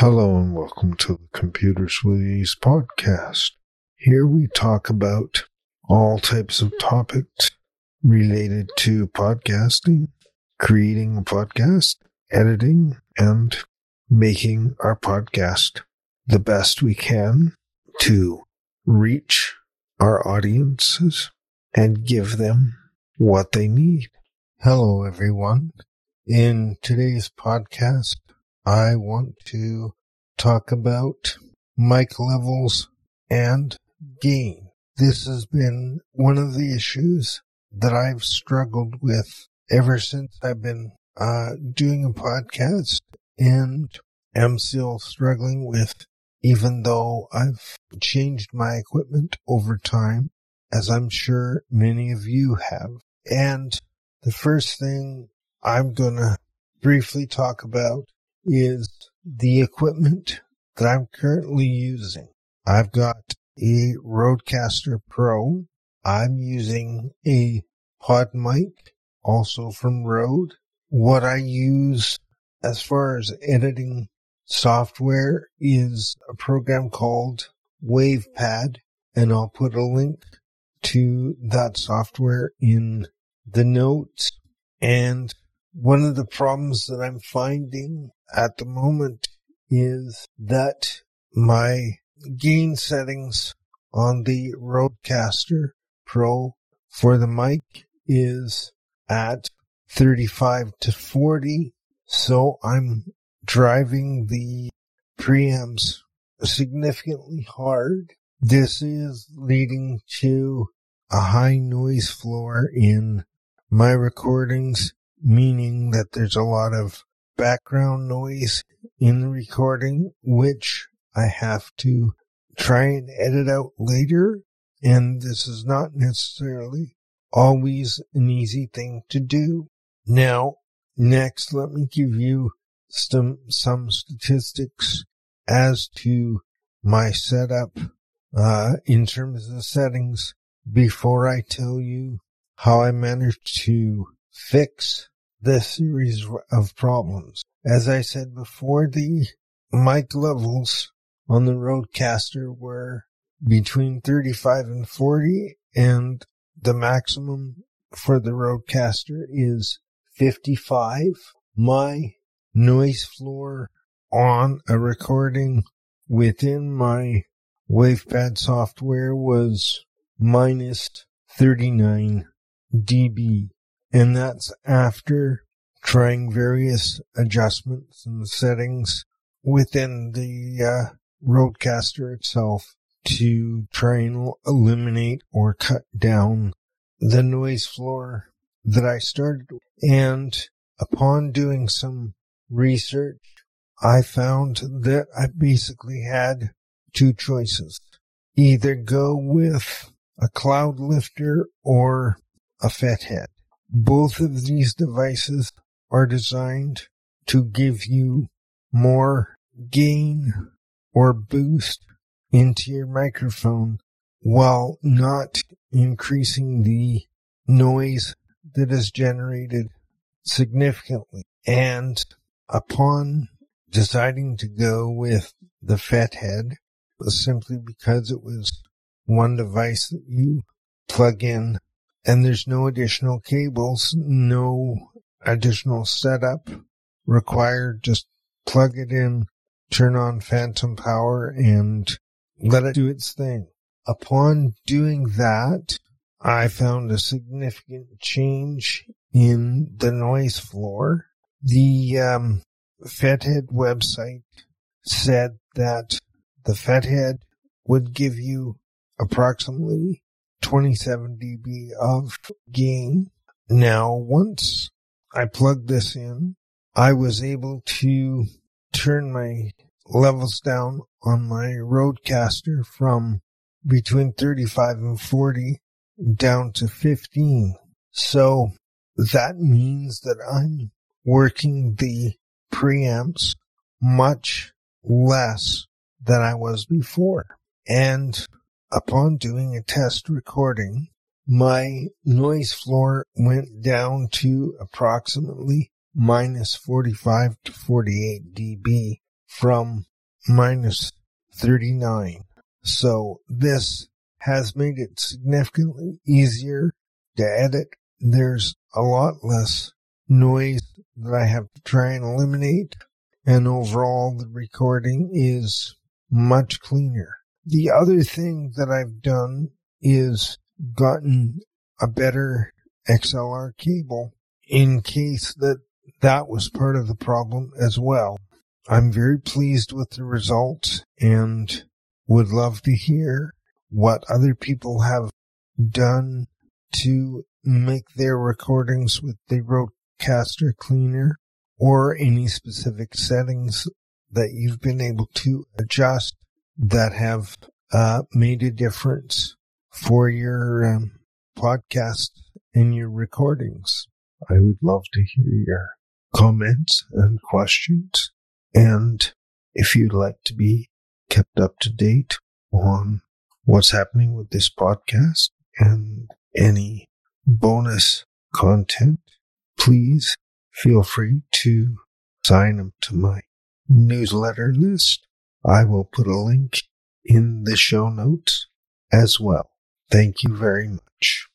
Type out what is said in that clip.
Hello and welcome to the Computers with Ease podcast. Here we talk about all types of topics related to podcasting, creating a podcast, editing, and making our podcast the best we can to reach our audiences and give them what they need. Hello, everyone. In today's podcast, I want to talk about mic levels and gain. This has been one of the issues that I've struggled with ever since I've been uh, doing a podcast and am still struggling with, even though I've changed my equipment over time, as I'm sure many of you have. And the first thing I'm going to briefly talk about is the equipment that I'm currently using. I've got a Rodecaster Pro. I'm using a PodMic, also from Rode. What I use as far as editing software is a program called WavePad, and I'll put a link to that software in the notes. And one of the problems that I'm finding at the moment is that my gain settings on the Rodecaster Pro for the mic is at 35 to 40. So I'm driving the preamps significantly hard. This is leading to a high noise floor in my recordings, meaning that there's a lot of background noise in the recording, which I have to try and edit out later. And this is not necessarily always an easy thing to do. Now, next, let me give you some, some statistics as to my setup, uh, in terms of settings before I tell you how I managed to fix this series of problems. As I said before, the mic levels on the Rodecaster were between 35 and 40 and the maximum for the Rodecaster is 55. My noise floor on a recording within my WavePad software was minus 39 dB. And that's after trying various adjustments and settings within the uh, Rodecaster itself to try and eliminate or cut down the noise floor that I started. And upon doing some research, I found that I basically had two choices. Either go with a Cloudlifter or a Fethead. Both of these devices are designed to give you more gain or boost into your microphone while not increasing the noise that is generated significantly. And upon deciding to go with the Fethead was simply because it was one device that you plug in and there's no additional cables, no additional setup required. Just plug it in, turn on phantom power and let it do its thing. Upon doing that, I found a significant change in the noise floor. The um, Fethead website said that the Fethead would give you approximately 27 dB of gain. Now, once I plugged this in, I was able to turn my levels down on my Rodecaster from between 35 and 40 down to 15. So that means that I'm working the preamps much less than I was before. And upon doing a test recording, my noise floor went down to approximately minus 45 to 48 dB. from minus 39. So this has made it significantly easier to edit. There's a lot less noise that I have to try and eliminate. And overall, the recording is much cleaner. The other thing that I've done is gotten a better XLR cable in case that that was part of the problem as well. I'm very pleased with the results and would love to hear what other people have done to make their recordings with the Rodecaster cleaner or any specific settings that you've been able to adjust that have uh, made a difference for your um, podcast and your recordings. I would love to hear your comments and questions. And if you'd like to be kept up to date on what's happening with this podcast and any bonus content, please feel free to sign up to my newsletter list. I will put a link in the show notes as well. Thank you very much.